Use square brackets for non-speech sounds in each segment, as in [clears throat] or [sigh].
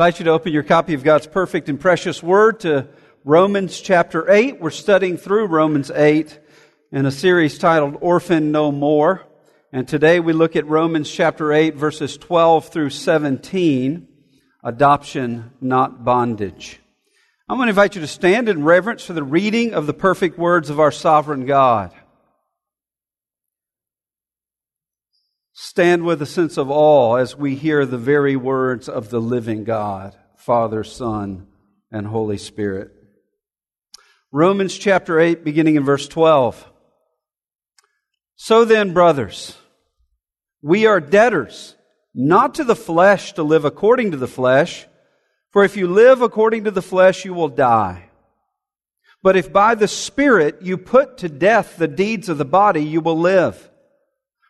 invite you to open your copy of God's perfect and precious word to Romans chapter 8. We're studying through Romans 8 in a series titled Orphan No More. And today we look at Romans chapter 8 verses 12 through 17, adoption, not bondage. I'm going to invite you to stand in reverence for the reading of the perfect words of our sovereign God. Stand with a sense of awe as we hear the very words of the living God, Father, Son, and Holy Spirit. Romans chapter 8, beginning in verse 12. So then, brothers, we are debtors, not to the flesh to live according to the flesh, for if you live according to the flesh, you will die. But if by the Spirit you put to death the deeds of the body, you will live.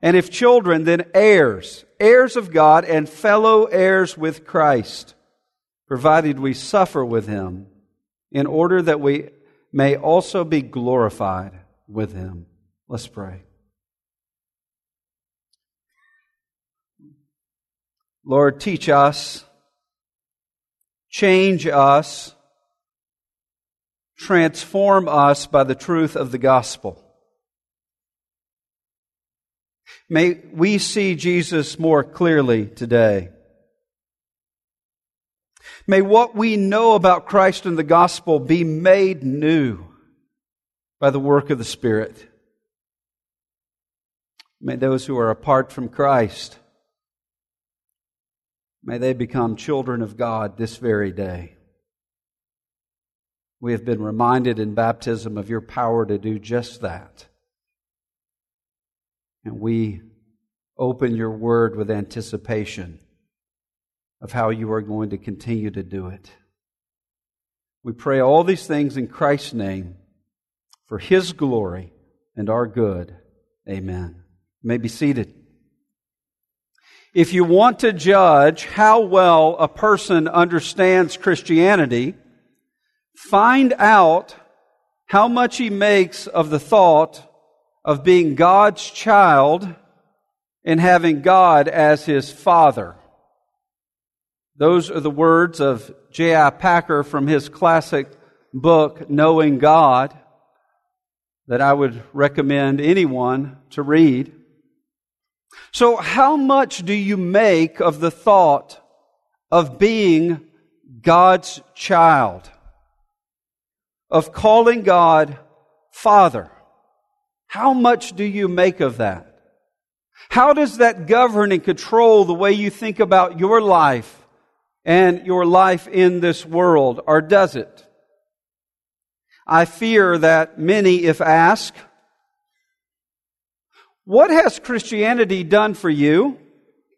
And if children, then heirs, heirs of God and fellow heirs with Christ, provided we suffer with him, in order that we may also be glorified with him. Let's pray. Lord, teach us, change us, transform us by the truth of the gospel. May we see Jesus more clearly today. May what we know about Christ and the gospel be made new by the work of the Spirit. May those who are apart from Christ, may they become children of God this very day. We have been reminded in baptism of your power to do just that. And we open your word with anticipation of how you are going to continue to do it. We pray all these things in Christ's name for his glory and our good. Amen. You may be seated. If you want to judge how well a person understands Christianity, find out how much he makes of the thought of being God's child and having God as his father. Those are the words of J.I. Packer from his classic book, Knowing God, that I would recommend anyone to read. So, how much do you make of the thought of being God's child? Of calling God Father? How much do you make of that? How does that govern and control the way you think about your life and your life in this world, or does it? I fear that many, if asked, what has Christianity done for you?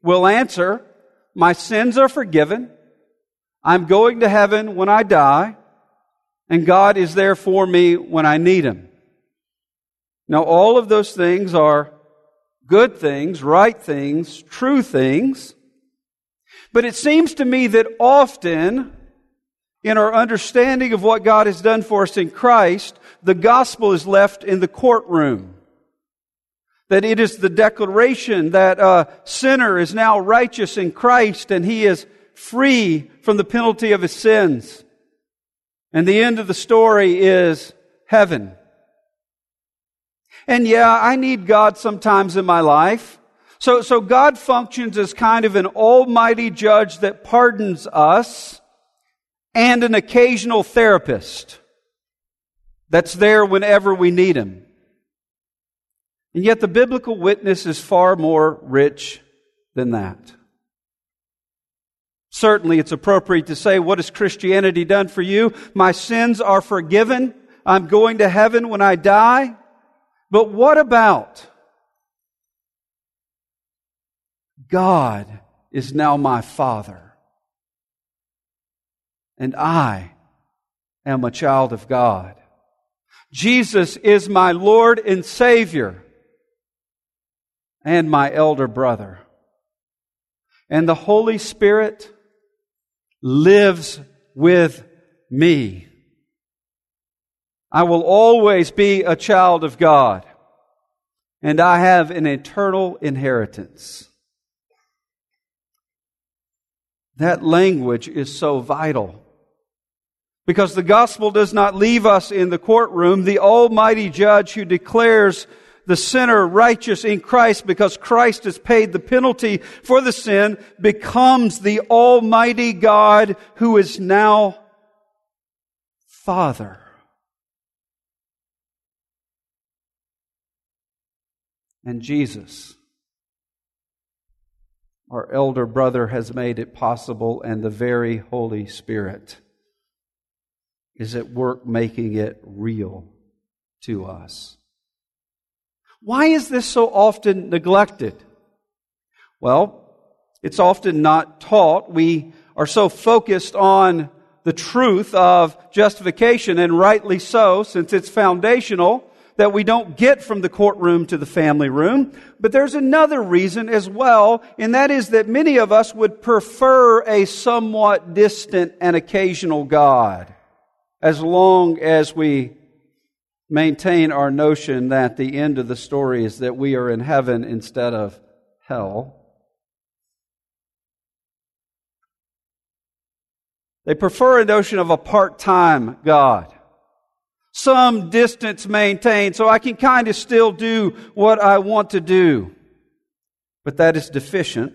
will answer, my sins are forgiven. I'm going to heaven when I die, and God is there for me when I need Him. Now, all of those things are good things, right things, true things. But it seems to me that often, in our understanding of what God has done for us in Christ, the gospel is left in the courtroom. That it is the declaration that a sinner is now righteous in Christ and he is free from the penalty of his sins. And the end of the story is heaven. And yeah, I need God sometimes in my life. So, so God functions as kind of an almighty judge that pardons us and an occasional therapist that's there whenever we need him. And yet the biblical witness is far more rich than that. Certainly it's appropriate to say, what has Christianity done for you? My sins are forgiven. I'm going to heaven when I die. But what about God is now my Father, and I am a child of God? Jesus is my Lord and Savior and my elder brother. And the Holy Spirit lives with me. I will always be a child of God, and I have an eternal inheritance. That language is so vital. Because the gospel does not leave us in the courtroom. The almighty judge who declares the sinner righteous in Christ because Christ has paid the penalty for the sin becomes the almighty God who is now Father. And Jesus, our elder brother, has made it possible, and the very Holy Spirit is at work making it real to us. Why is this so often neglected? Well, it's often not taught. We are so focused on the truth of justification, and rightly so, since it's foundational, that we don't get from the courtroom to the family room. But there's another reason as well, and that is that many of us would prefer a somewhat distant and occasional God, as long as we maintain our notion that the end of the story is that we are in heaven instead of hell. They prefer a notion of a part-time God. Some distance maintained so I can kind of still do what I want to do. But that is deficient.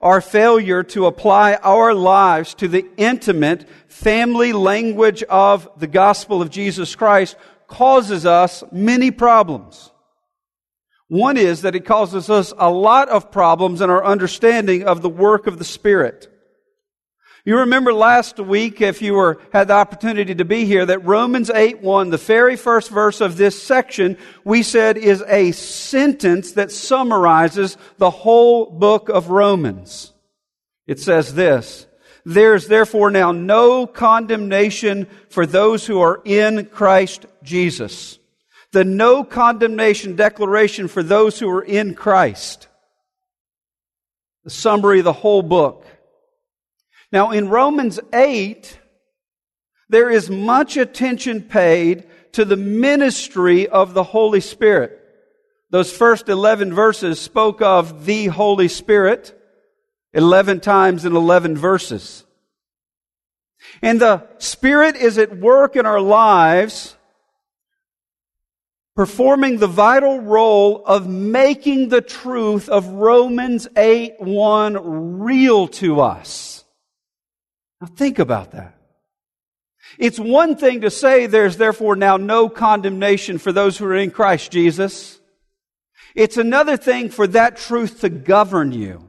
Our failure to apply our lives to the intimate family language of the gospel of Jesus Christ causes us many problems. One is that it causes us a lot of problems in our understanding of the work of the Spirit. You remember last week, if you were, had the opportunity to be here, that Romans 8 1, the very first verse of this section, we said is a sentence that summarizes the whole book of Romans. It says this, there is therefore now no condemnation for those who are in Christ Jesus. The no condemnation declaration for those who are in Christ. The summary of the whole book. Now, in Romans 8, there is much attention paid to the ministry of the Holy Spirit. Those first 11 verses spoke of the Holy Spirit 11 times in 11 verses. And the Spirit is at work in our lives, performing the vital role of making the truth of Romans 8 1 real to us. Now think about that. It's one thing to say there's therefore now no condemnation for those who are in Christ Jesus. It's another thing for that truth to govern you,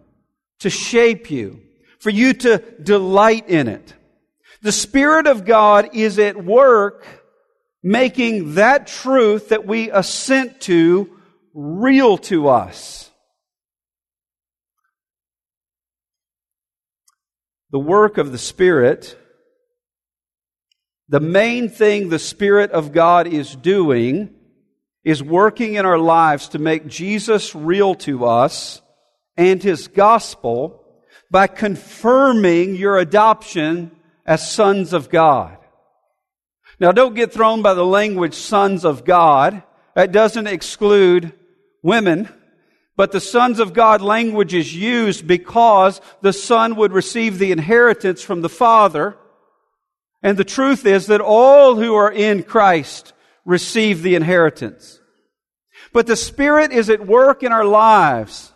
to shape you, for you to delight in it. The Spirit of God is at work making that truth that we assent to real to us. The work of the Spirit, the main thing the Spirit of God is doing is working in our lives to make Jesus real to us and His gospel by confirming your adoption as sons of God. Now don't get thrown by the language sons of God. That doesn't exclude women. But the sons of God language is used because the son would receive the inheritance from the father. And the truth is that all who are in Christ receive the inheritance. But the Spirit is at work in our lives,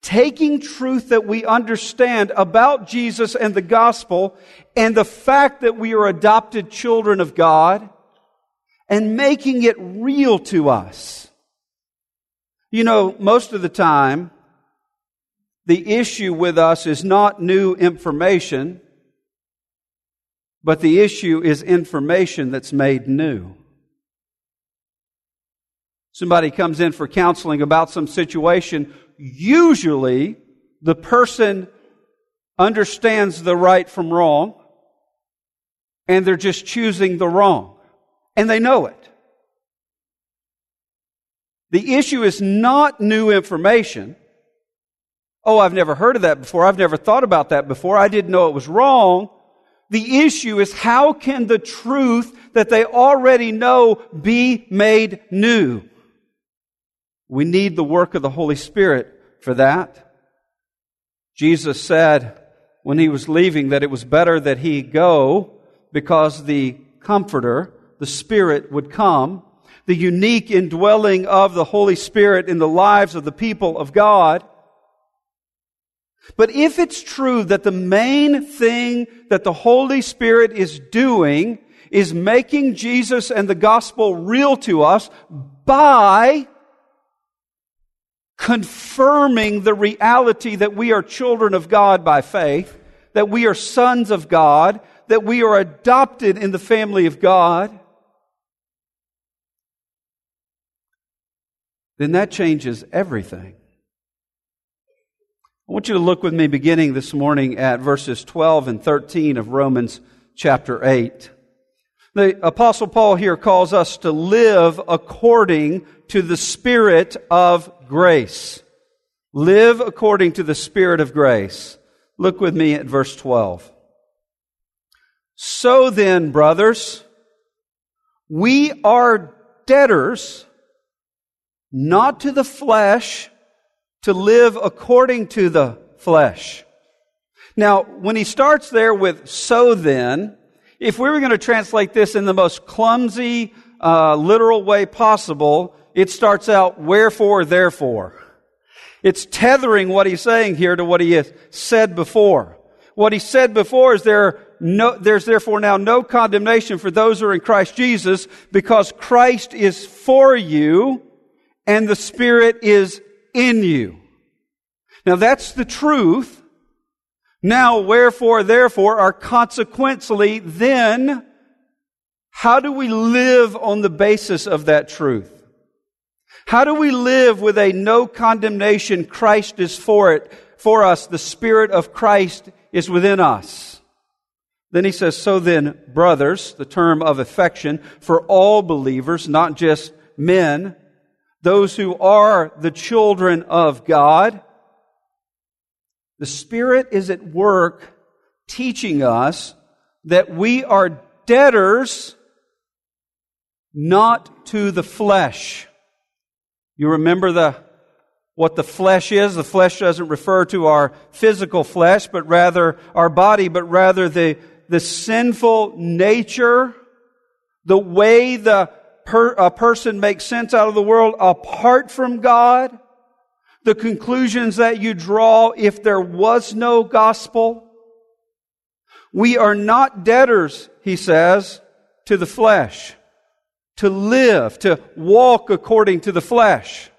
taking truth that we understand about Jesus and the gospel and the fact that we are adopted children of God and making it real to us. You know, most of the time, the issue with us is not new information, but the issue is information that's made new. Somebody comes in for counseling about some situation. Usually, the person understands the right from wrong, and they're just choosing the wrong. and they know it. The issue is not new information. Oh, I've never heard of that before. I've never thought about that before. I didn't know it was wrong. The issue is how can the truth that they already know be made new? We need the work of the Holy Spirit for that. Jesus said when he was leaving that it was better that he go because the Comforter, the Spirit, would come. The unique indwelling of the Holy Spirit in the lives of the people of God. But if it's true that the main thing that the Holy Spirit is doing is making Jesus and the gospel real to us by confirming the reality that we are children of God by faith, that we are sons of God, that we are adopted in the family of God, then that changes everything. I want you to look with me beginning this morning at verses 12 and 13 of Romans chapter 8. The apostle Paul here calls us to live according to the spirit of grace. Live according to the spirit of grace. Look with me at verse 12. So then, brothers, we are debtors not to the flesh to live according to the flesh. Now, when he starts there with so then, if we were going to translate this in the most clumsy, uh, literal way possible, it starts out wherefore, therefore. It's tethering what he's saying here to what he has said before. What he said before is there no, there's therefore now no condemnation for those who are in Christ Jesus because Christ is for you and the Spirit is in you. Now that's the truth. Now, wherefore, therefore, are consequently then, how do we live on the basis of that truth? How do we live with a no condemnation? Christ is for it, for us. The Spirit of Christ is within us. Then he says, so then, brothers, the term of affection for all believers, not just men, those who are the children of God. The Spirit is at work teaching us that we are debtors not to the flesh. You remember the what the flesh is? The flesh doesn't refer to our physical flesh, but rather our body, but rather the, the sinful nature, the way the per, a person makes sense out of the world apart from God, the conclusions that you draw if there was no gospel. We are not debtors, he says, to the flesh, to live, to walk according to the flesh.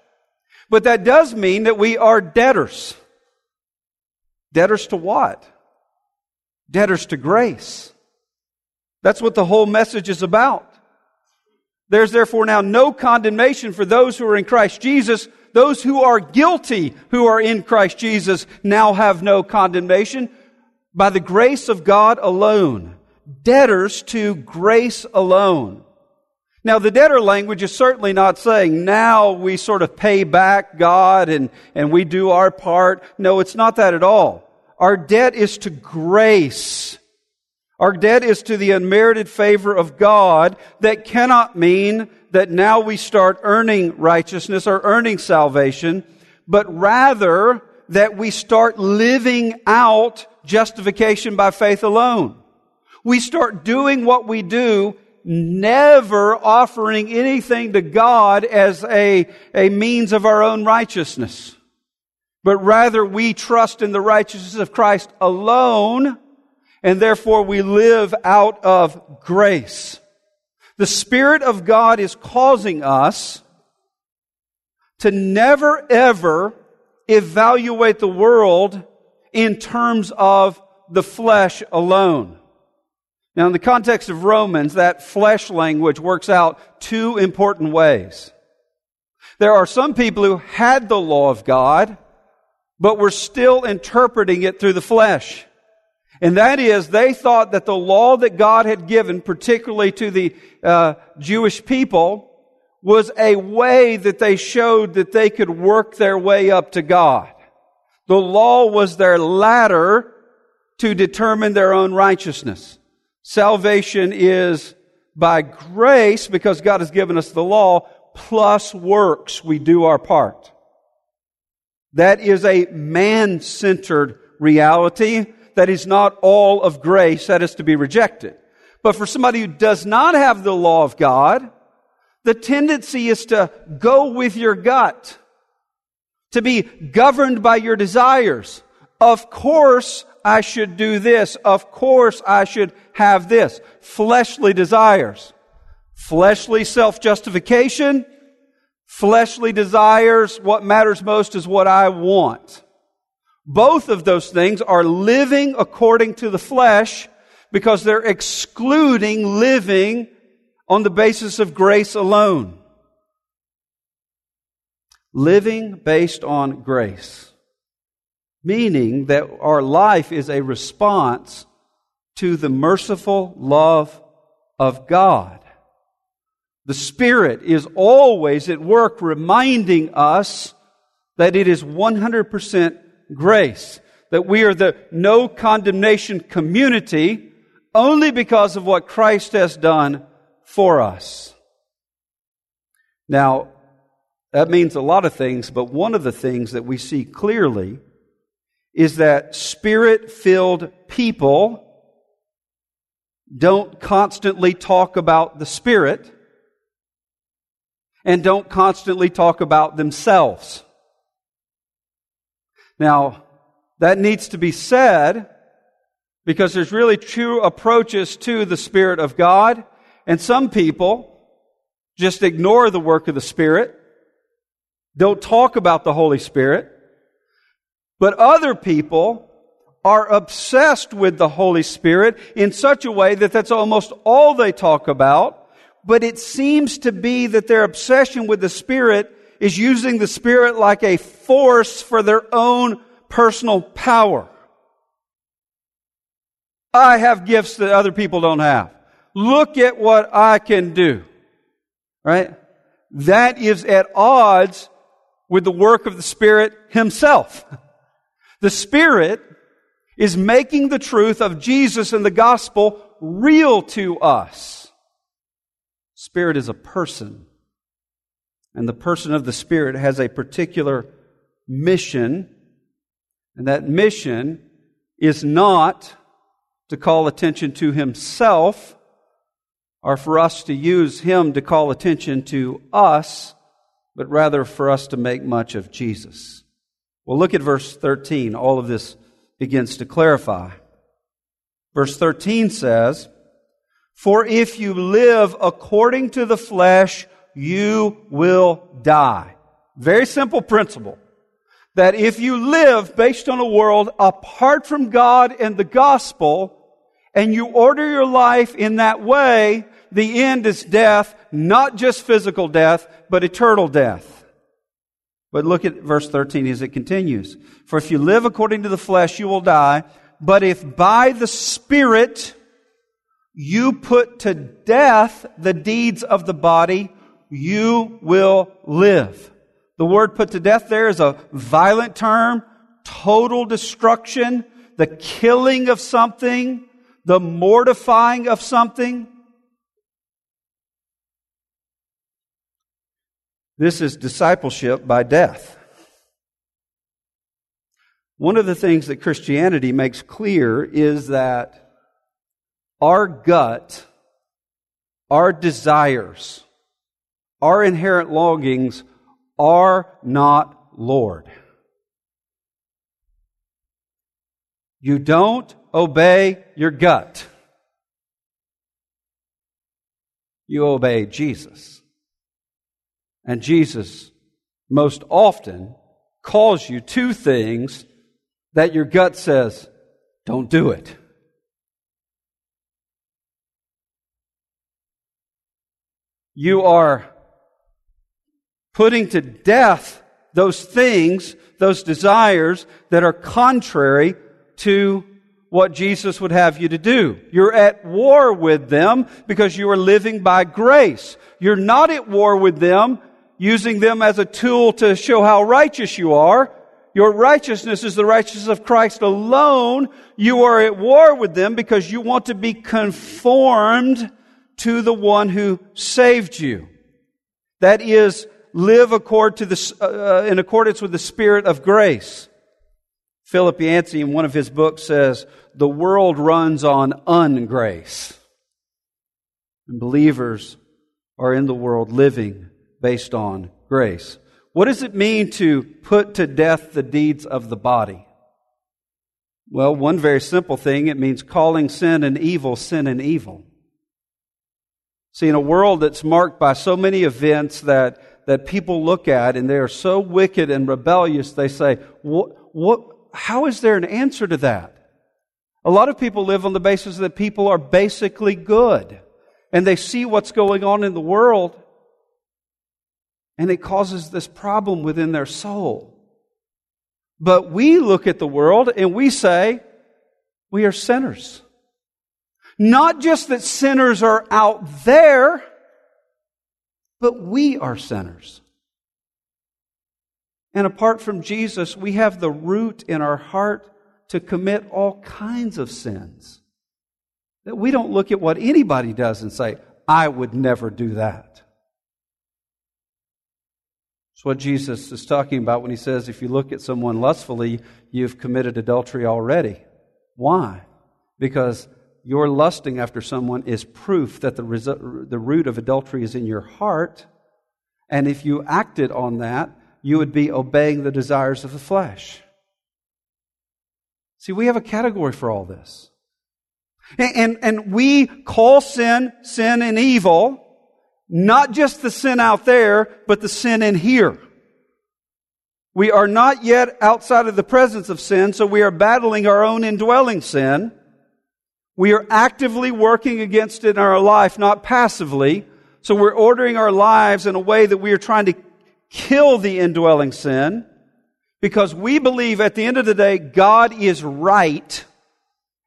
But that does mean that we are debtors. Debtors to what? Debtors to grace. That's what the whole message is about. There's therefore now no condemnation for those who are in Christ Jesus. Those who are guilty who are in Christ Jesus now have no condemnation by the grace of God alone. Debtors to grace alone. Now the debtor language is certainly not saying now we sort of pay back God and, and we do our part. No, it's not that at all. Our debt is to grace. Our debt is to the unmerited favor of God that cannot mean that now we start earning righteousness or earning salvation, but rather that we start living out justification by faith alone. We start doing what we do, never offering anything to God as a, a means of our own righteousness. But rather we trust in the righteousness of Christ alone and therefore we live out of grace. The Spirit of God is causing us to never ever evaluate the world in terms of the flesh alone. Now, in the context of Romans, that flesh language works out two important ways. There are some people who had the law of God, but were still interpreting it through the flesh. And that is, they thought that the law that God had given, particularly to the uh, Jewish people, was a way that they showed that they could work their way up to God. The law was their ladder to determine their own righteousness. Salvation is by grace because God has given us the law plus works. We do our part. That is a man-centered reality that is not all of grace that is to be rejected. But for somebody who does not have the law of God, the tendency is to go with your gut, to be governed by your desires. Of course, I should do this. Of course, I should have this. Fleshly desires. Fleshly self-justification. Fleshly desires. What matters most is what I want. Both of those things are living according to the flesh because they're excluding living on the basis of grace alone. Living based on grace. Meaning that our life is a response to the merciful love of God. The Spirit is always at work reminding us that it is 100% grace. That we are the no condemnation community only because of what Christ has done for us. Now, that means a lot of things, but one of the things that we see clearly is that spirit filled people don't constantly talk about the Spirit and don't constantly talk about themselves. Now, that needs to be said because there's really two approaches to the Spirit of God and some people just ignore the work of the Spirit, don't talk about the Holy Spirit. But other people are obsessed with the Holy Spirit in such a way that that's almost all they talk about. But it seems to be that their obsession with the Spirit is using the Spirit like a force for their own personal power. I have gifts that other people don't have. Look at what I can do. Right? That is at odds with the work of the Spirit Himself. The Spirit is making the truth of Jesus and the gospel real to us. Spirit is a person. And the person of the Spirit has a particular mission. And that mission is not to call attention to himself, or for us to use him to call attention to us, but rather for us to make much of Jesus. Well, look at verse 13. All of this begins to clarify. Verse 13 says, For if you live according to the flesh, you will die. Very simple principle. That if you live based on a world apart from God and the gospel, and you order your life in that way, the end is death, not just physical death, but eternal death. But look at verse 13 as it continues. For if you live according to the flesh, you will die. But if by the Spirit you put to death the deeds of the body, you will live. The word put to death there is a violent term, total destruction, the killing of something, the mortifying of something. This is discipleship by death. One of the things that Christianity makes clear is that our gut, our desires, our inherent longings are not Lord. You don't obey your gut. You obey Jesus. And Jesus most often calls you to things that your gut says, don't do it. You are putting to death those things, those desires that are contrary to what Jesus would have you to do. You're at war with them because you are living by grace. You're not at war with them using them as a tool to show how righteous you are. Your righteousness is the righteousness of Christ alone. You are at war with them because you want to be conformed to the one who saved you. That is, live accord to the, uh, in accordance with the Spirit of grace. Philip Yancey, in one of his books, says, The world runs on ungrace. And believers are in the world living based on grace. What does it mean to put to death the deeds of the body? Well, one very simple thing it means calling sin and evil sin and evil. See, in a world that's marked by so many events that, that people look at and they are so wicked and rebellious, they say, what, what, how is there an answer to that? A lot of people live on the basis that people are basically good and they see what's going on in the world and it causes this problem within their soul. But we look at the world and we say, we are sinners. Not just that sinners are out there, but we are sinners. And apart from Jesus, we have the root in our heart to commit all kinds of sins. That we don't look at what anybody does and say, I would never do that. It's what Jesus is talking about when he says, if you look at someone lustfully, you've committed adultery already. Why? Because your lusting after someone is proof that the, resu- the root of adultery is in your heart. And if you acted on that, you would be obeying the desires of the flesh. See, we have a category for all this. And, and, and we call sin, sin and evil, not just the sin out there, but the sin in here. We are not yet outside of the presence of sin, so we are battling our own indwelling sin. We are actively working against it in our life, not passively. So we're ordering our lives in a way that we are trying to kill the indwelling sin because we believe at the end of the day, God is right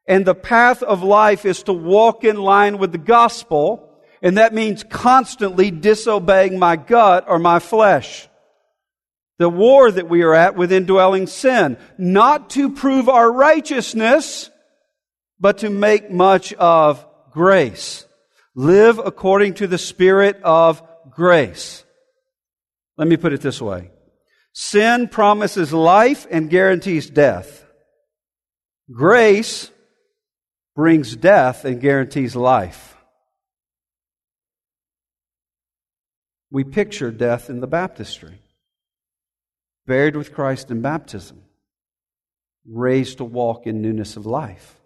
and the path of life is to walk in line with the gospel. And that means constantly disobeying my gut or my flesh. The war that we are at with indwelling sin. Not to prove our righteousness, but to make much of grace. Live according to the Spirit of grace. Let me put it this way. Sin promises life and guarantees death. Grace brings death and guarantees life. We picture death in the baptistry. Buried with Christ in baptism. Raised to walk in newness of life.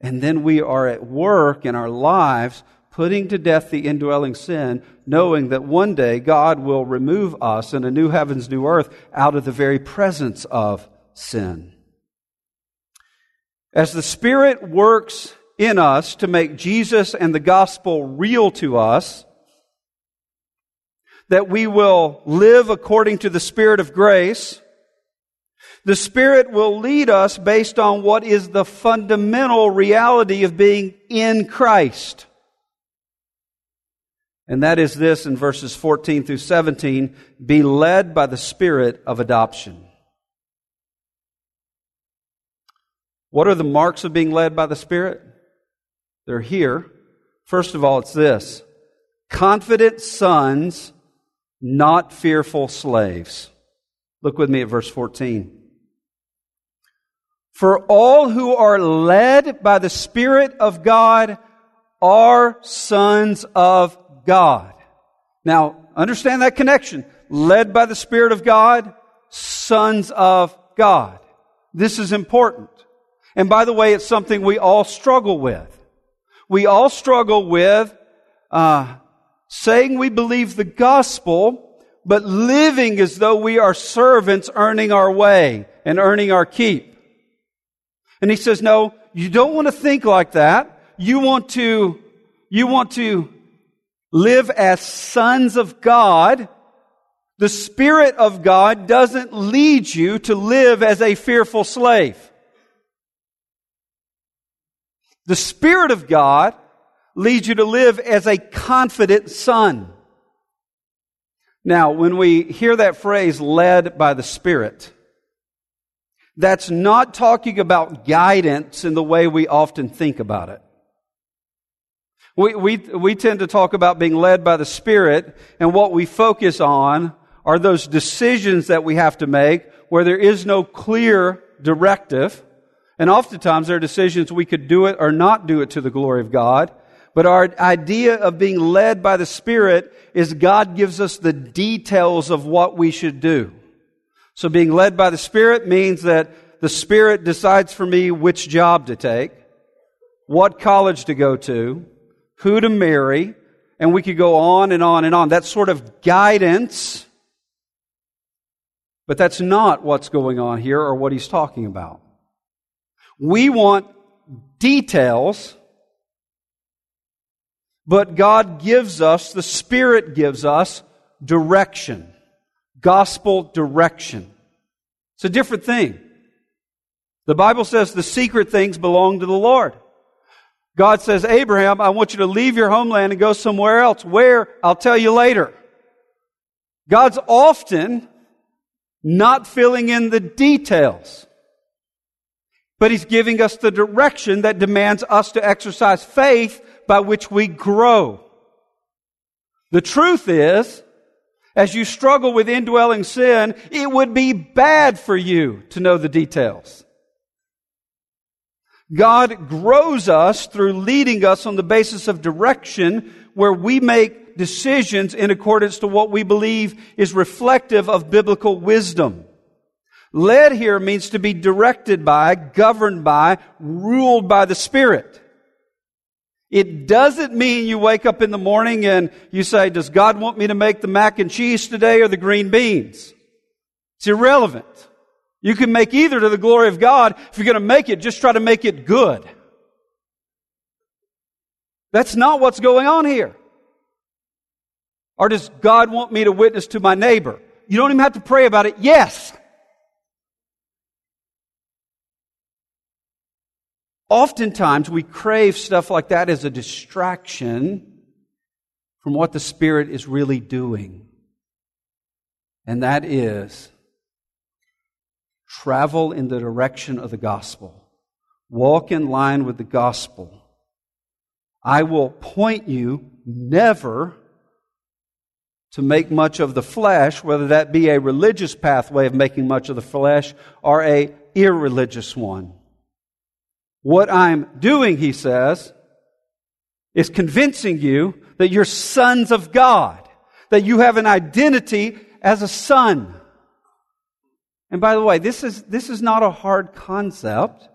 And then we are at work in our lives putting to death the indwelling sin, knowing that one day God will remove us in a new heavens, new earth out of the very presence of sin. As the Spirit works in us to make Jesus and the gospel real to us, that we will live according to the Spirit of grace, the Spirit will lead us based on what is the fundamental reality of being in Christ. And that is this in verses 14 through 17 be led by the Spirit of adoption. What are the marks of being led by the Spirit? They're here. First of all, it's this confident sons, not fearful slaves. Look with me at verse 14. For all who are led by the Spirit of God are sons of God. Now, understand that connection. Led by the Spirit of God, sons of God. This is important. And by the way, it's something we all struggle with. We all struggle with uh, saying we believe the gospel, but living as though we are servants earning our way and earning our keep. And he says, no, you don't want to think like that. You want to, you want to live as sons of God. The Spirit of God doesn't lead you to live as a fearful slave. The Spirit of God leads you to live as a confident son. Now, when we hear that phrase, led by the Spirit, that's not talking about guidance in the way we often think about it. We, we, we tend to talk about being led by the Spirit, and what we focus on are those decisions that we have to make where there is no clear directive. And oftentimes there are decisions we could do it or not do it to the glory of God. But our idea of being led by the Spirit is God gives us the details of what we should do. So being led by the Spirit means that the Spirit decides for me which job to take, what college to go to, who to marry, and we could go on and on and on. That sort of guidance. But that's not what's going on here or what he's talking about. We want details but God gives us, the Spirit gives us direction. Gospel direction. It's a different thing. The Bible says the secret things belong to the Lord. God says, Abraham, I want you to leave your homeland and go somewhere else. Where? I'll tell you later. God's often not filling in the details. But He's giving us the direction that demands us to exercise faith by which we grow. The truth is, as you struggle with indwelling sin, it would be bad for you to know the details. God grows us through leading us on the basis of direction where we make decisions in accordance to what we believe is reflective of biblical wisdom. Led here means to be directed by, governed by, ruled by the Spirit. It doesn't mean you wake up in the morning and you say, does God want me to make the mac and cheese today or the green beans? It's irrelevant. You can make either to the glory of God. If you're going to make it, just try to make it good. That's not what's going on here. Or does God want me to witness to my neighbor? You don't even have to pray about it. Yes. Oftentimes we crave stuff like that as a distraction from what the Spirit is really doing. And that is travel in the direction of the gospel. Walk in line with the gospel. I will point you never to make much of the flesh, whether that be a religious pathway of making much of the flesh or a irreligious one. What I'm doing, he says, is convincing you that you're sons of God, that you have an identity as a son. And by the way, this is, this is not a hard concept.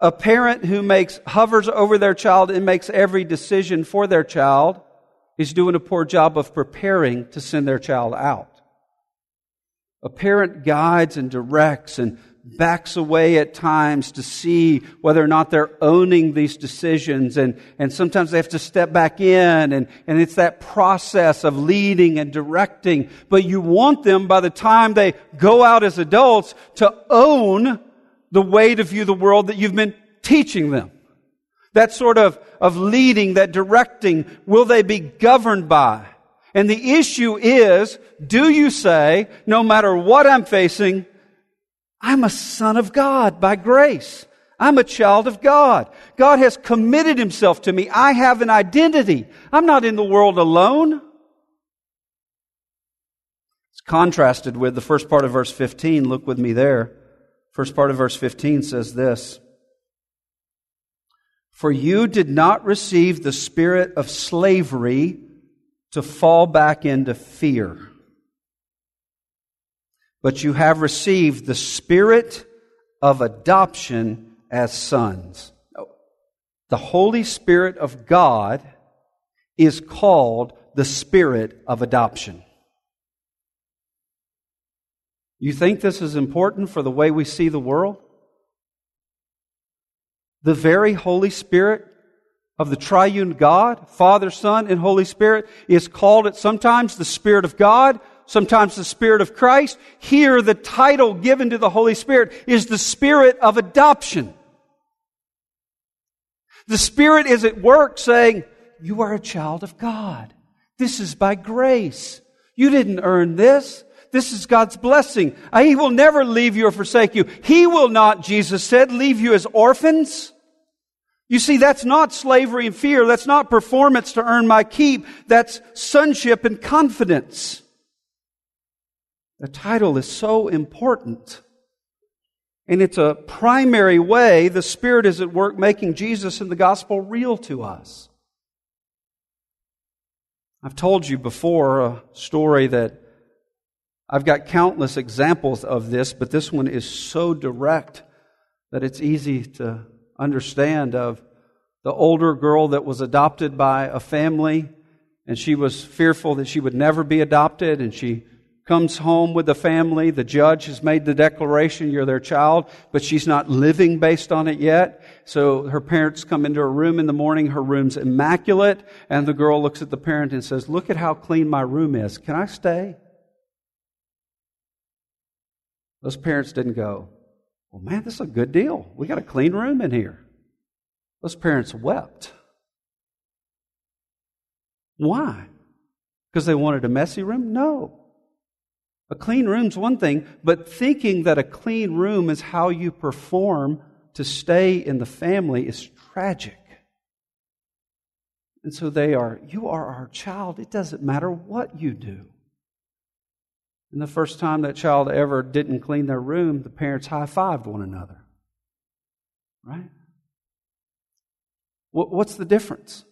A parent who makes, hovers over their child and makes every decision for their child is doing a poor job of preparing to send their child out. A parent guides and directs and backs away at times to see whether or not they're owning these decisions. And, and sometimes they have to step back in and, and it's that process of leading and directing. But you want them by the time they go out as adults to own the way to view the world that you've been teaching them. That sort of, of leading, that directing, will they be governed by? And the issue is, do you say, no matter what I'm facing, I'm a son of God by grace. I'm a child of God. God has committed himself to me. I have an identity. I'm not in the world alone. It's contrasted with the first part of verse 15. Look with me there. First part of verse 15 says this For you did not receive the spirit of slavery to fall back into fear but you have received the spirit of adoption as sons. The Holy Spirit of God is called the Spirit of adoption. You think this is important for the way we see the world? The very Holy Spirit of the triune God, Father, Son, and Holy Spirit, is called at sometimes the Spirit of God, sometimes the Spirit of Christ. Here, the title given to the Holy Spirit is the Spirit of adoption. The Spirit is at work saying, You are a child of God. This is by grace. You didn't earn this. This is God's blessing. He will never leave you or forsake you. He will not, Jesus said, leave you as orphans. You see, that's not slavery and fear. That's not performance to earn my keep. That's sonship and confidence. The title is so important. And it's a primary way the Spirit is at work making Jesus and the gospel real to us. I've told you before a story that I've got countless examples of this, but this one is so direct that it's easy to understand of the older girl that was adopted by a family and she was fearful that she would never be adopted and she comes home with the family. The judge has made the declaration, you're their child, but she's not living based on it yet. So her parents come into her room in the morning. Her room's immaculate. And the girl looks at the parent and says, look at how clean my room is. Can I stay? Those parents didn't go, well, man, this is a good deal. We got a clean room in here. Those parents wept. Why? Because they wanted a messy room? No. A clean room's one thing, but thinking that a clean room is how you perform to stay in the family is tragic. And so they are, you are our child. It doesn't matter what you do. And the first time that child ever didn't clean their room, the parents high fived one another. Right? What's the difference?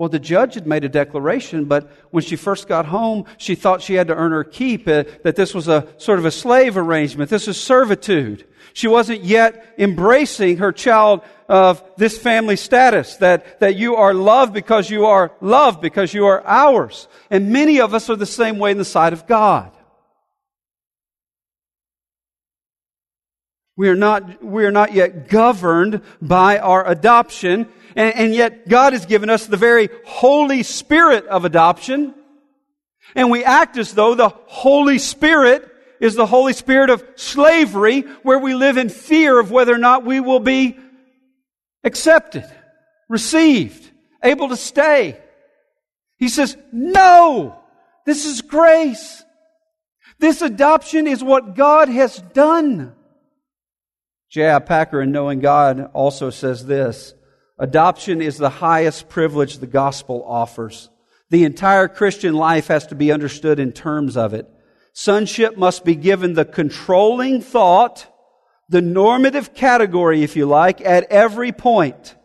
Well, the judge had made a declaration, but when she first got home, she thought she had to earn her keep, uh, that this was a sort of a slave arrangement. This is servitude. She wasn't yet embracing her child of this family status, that, that you are loved because you are loved, because you are ours. And many of us are the same way in the sight of God. We are not, we are not yet governed by our adoption and, and yet God has given us the very Holy Spirit of adoption. And we act as though the Holy Spirit is the Holy Spirit of slavery where we live in fear of whether or not we will be accepted, received, able to stay. He says, no, this is grace. This adoption is what God has done. J.I. Packer in Knowing God also says this Adoption is the highest privilege the gospel offers. The entire Christian life has to be understood in terms of it. Sonship must be given the controlling thought, the normative category, if you like, at every point.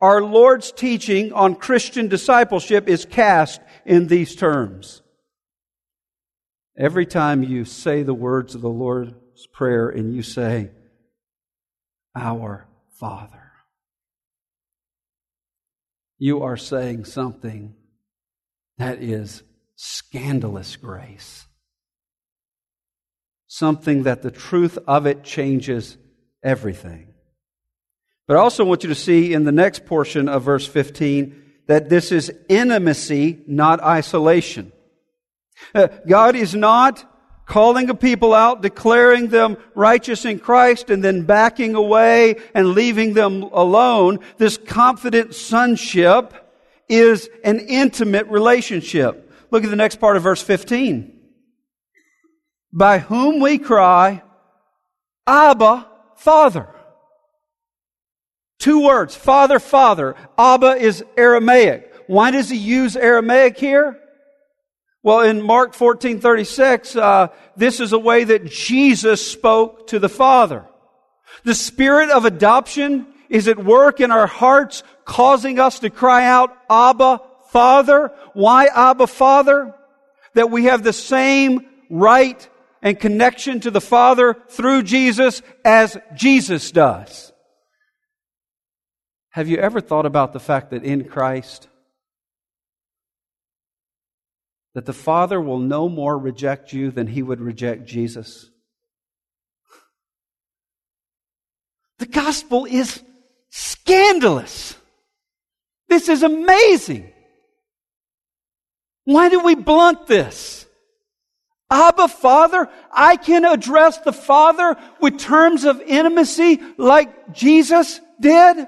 Our Lord's teaching on Christian discipleship is cast in these terms. Every time you say the words of the Lord's Prayer and you say, Our Father you are saying something that is scandalous grace. Something that the truth of it changes everything. But I also want you to see in the next portion of verse 15 that this is intimacy, not isolation. [laughs] God is not calling a people out, declaring them righteous in Christ, and then backing away and leaving them alone. This confident sonship is an intimate relationship. Look at the next part of verse 15. By whom we cry, Abba, Father. Two words, Father, Father. Abba is Aramaic. Why does he use Aramaic here? Well, in Mark 14, 36, uh, this is a way that Jesus spoke to the Father. The spirit of adoption is at work in our hearts, causing us to cry out, Abba, Father. Why Abba, Father? That we have the same right and connection to the Father through Jesus as Jesus does. Have you ever thought about the fact that in Christ, that the Father will no more reject you than he would reject Jesus. The gospel is scandalous. This is amazing. Why do we blunt this? Abba, Father, I can address the Father with terms of intimacy like Jesus did.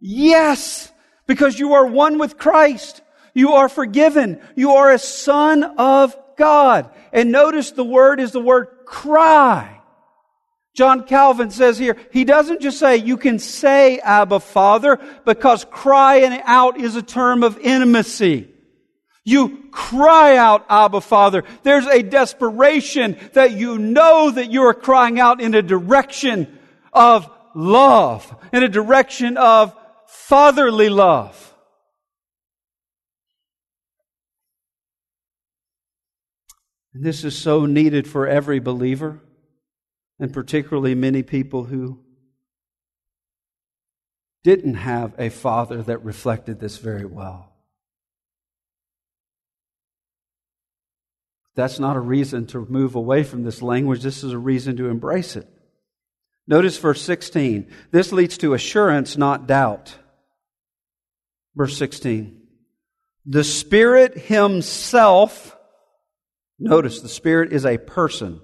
Yes, because you are one with Christ. You are forgiven. You are a son of God. And notice the word is the word cry. John Calvin says here, he doesn't just say you can say Abba Father because crying out is a term of intimacy. You cry out, Abba Father. There's a desperation that you know that you are crying out in a direction of love, in a direction of fatherly love. And this is so needed for every believer, and particularly many people who didn't have a father that reflected this very well. That's not a reason to move away from this language. This is a reason to embrace it. Notice verse 16. This leads to assurance, not doubt. Verse 16. The Spirit Himself, notice the Spirit is a person,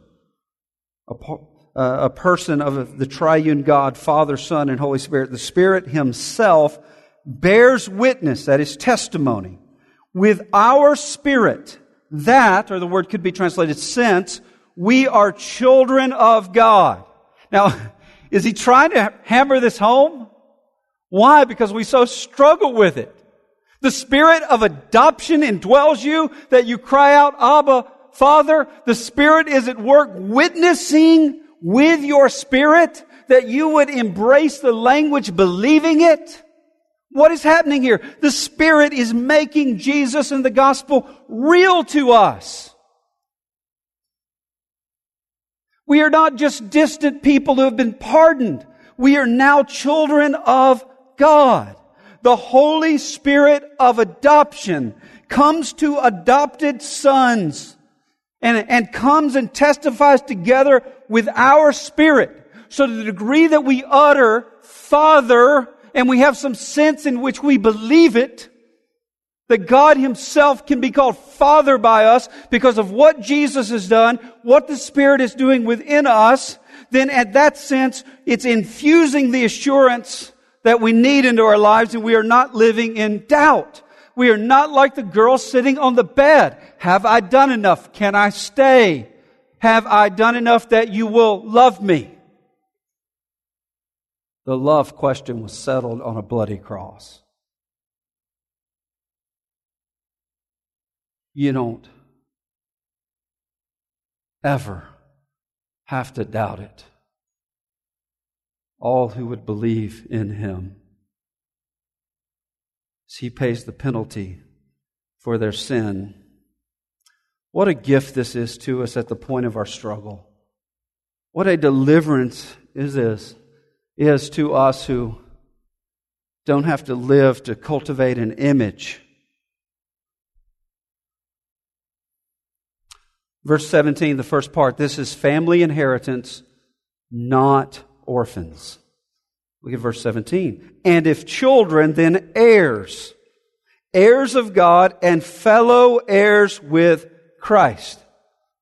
a, uh, a person of the triune God, Father, Son, and Holy Spirit. The Spirit Himself bears witness, that is testimony, with our spirit that, or the word could be translated since, we are children of God. Now, [laughs] is he trying to hammer this home? Why? Because we so struggle with it. The spirit of adoption indwells you that you cry out, Abba, Father. The Spirit is at work witnessing with your spirit that you would embrace the language believing it. What is happening here? The Spirit is making Jesus and the gospel real to us. We are not just distant people who have been pardoned. We are now children of God. The Holy Spirit of adoption comes to adopted sons and, and comes and testifies together with our spirit. So to the degree that we utter Father and we have some sense in which we believe it, that God Himself can be called Father by us because of what Jesus has done, what the Spirit is doing within us, then at that sense, it's infusing the assurance that we need into our lives and we are not living in doubt. We are not like the girl sitting on the bed. Have I done enough? Can I stay? Have I done enough that you will love me? the love question was settled on a bloody cross. You don't ever have to doubt it. All who would believe in him. He pays the penalty for their sin. What a gift this is to us at the point of our struggle. What a deliverance is this is to us who don't have to live to cultivate an image. Verse 17, the first part, this is family inheritance, not orphans. Look at verse 17. And if children, then heirs, heirs of God and fellow heirs with Christ.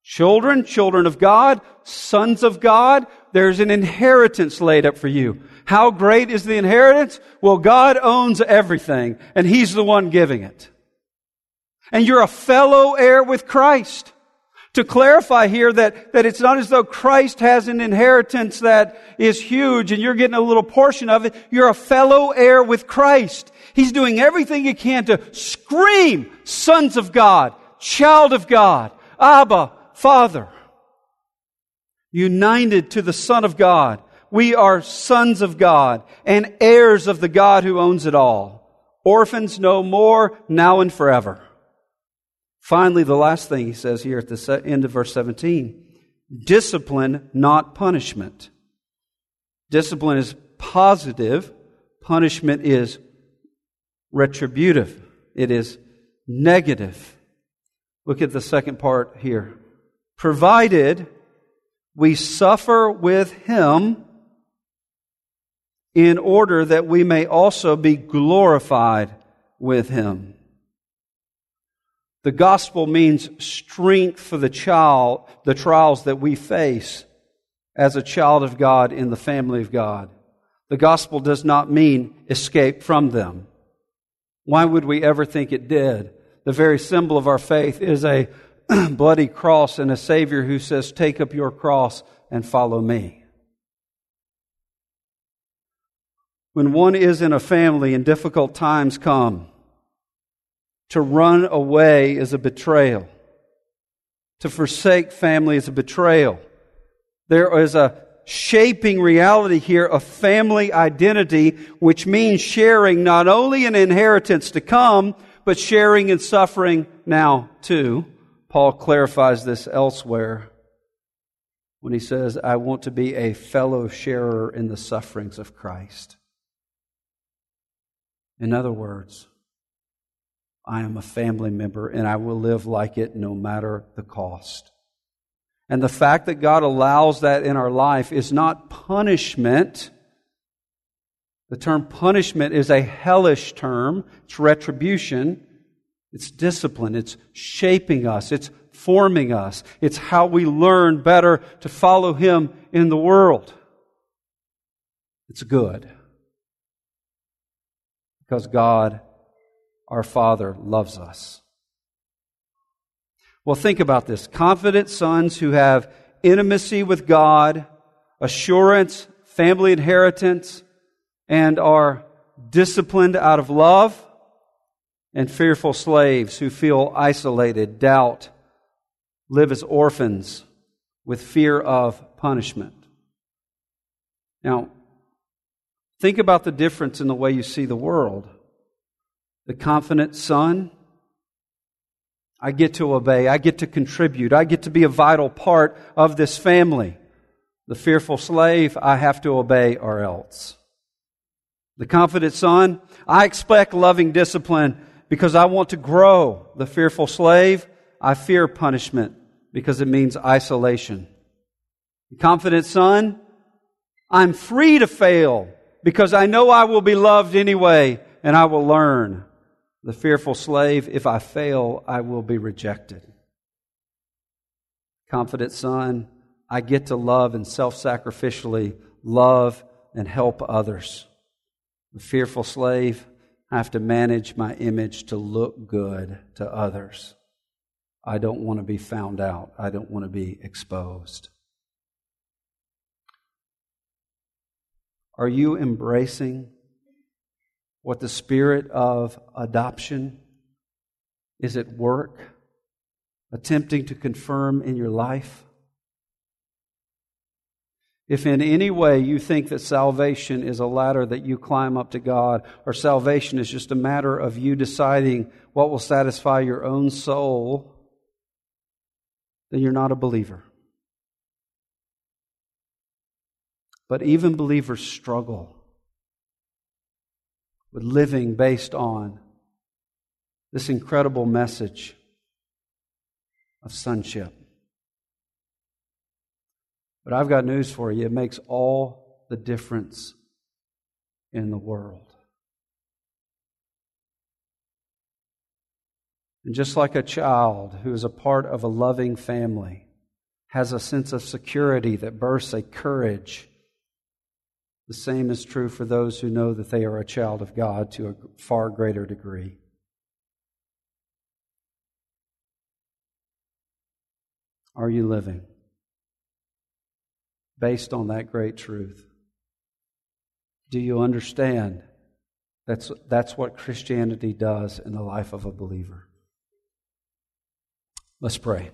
Children, children of God, sons of God, there's an inheritance laid up for you. How great is the inheritance? Well, God owns everything, and He's the one giving it. And you're a fellow heir with Christ. To clarify here that, that it's not as though Christ has an inheritance that is huge and you're getting a little portion of it. You're a fellow heir with Christ. He's doing everything he can to scream, sons of God, child of God, Abba, Father united to the Son of God. We are sons of God and heirs of the God who owns it all. Orphans no more, now and forever. Finally, the last thing he says here at the end of verse 17 discipline, not punishment. Discipline is positive, punishment is retributive, it is negative. Look at the second part here. Provided we suffer with him in order that we may also be glorified with him. The gospel means strength for the child, the trials that we face as a child of God in the family of God. The gospel does not mean escape from them. Why would we ever think it did? The very symbol of our faith is a [clears throat] bloody cross and a Savior who says, Take up your cross and follow me. When one is in a family and difficult times come, to run away is a betrayal. To forsake family is a betrayal. There is a shaping reality here of family identity, which means sharing not only an inheritance to come, but sharing in suffering now too. Paul clarifies this elsewhere when he says, I want to be a fellow sharer in the sufferings of Christ. In other words, I am a family member and I will live like it no matter the cost. And the fact that God allows that in our life is not punishment. The term punishment is a hellish term. It's retribution. It's discipline. It's shaping us. It's forming us. It's how we learn better to follow Him in the world. It's good. Because God our Father loves us. Well, think about this. Confident sons who have intimacy with God, assurance, family inheritance, and are disciplined out of love, and fearful slaves who feel isolated, doubt, live as orphans with fear of punishment. Now, think about the difference in the way you see the world the confident son. I get to obey. I get to contribute. I get to be a vital part of this family. The fearful slave, I have to obey or else. The confident son, I expect loving discipline because I want to grow. The fearful slave, I fear punishment because it means isolation. The confident son, I'm free to fail because I know I will be loved anyway and I will learn the fearful slave, if I fail, I will be rejected. Confident son, I get to love and self sacrificially love and help others. The fearful slave, I have to manage my image to look good to others. I don't want to be found out. I don't want to be exposed. Are you embracing what the spirit of adoption is at work, attempting to confirm in your life. If in any way you think that salvation is a ladder that you climb up to God, or salvation is just a matter of you deciding what will satisfy your own soul, then you're not a believer. But even believers struggle with living based on this incredible message of sonship. But I've got news for you. It makes all the difference in the world. And just like a child who is a part of a loving family has a sense of security that bursts a courage the same is true for those who know that they are a child of God to a far greater degree. Are you living based on that great truth? Do you understand that's, that's what Christianity does in the life of a believer? Let's pray.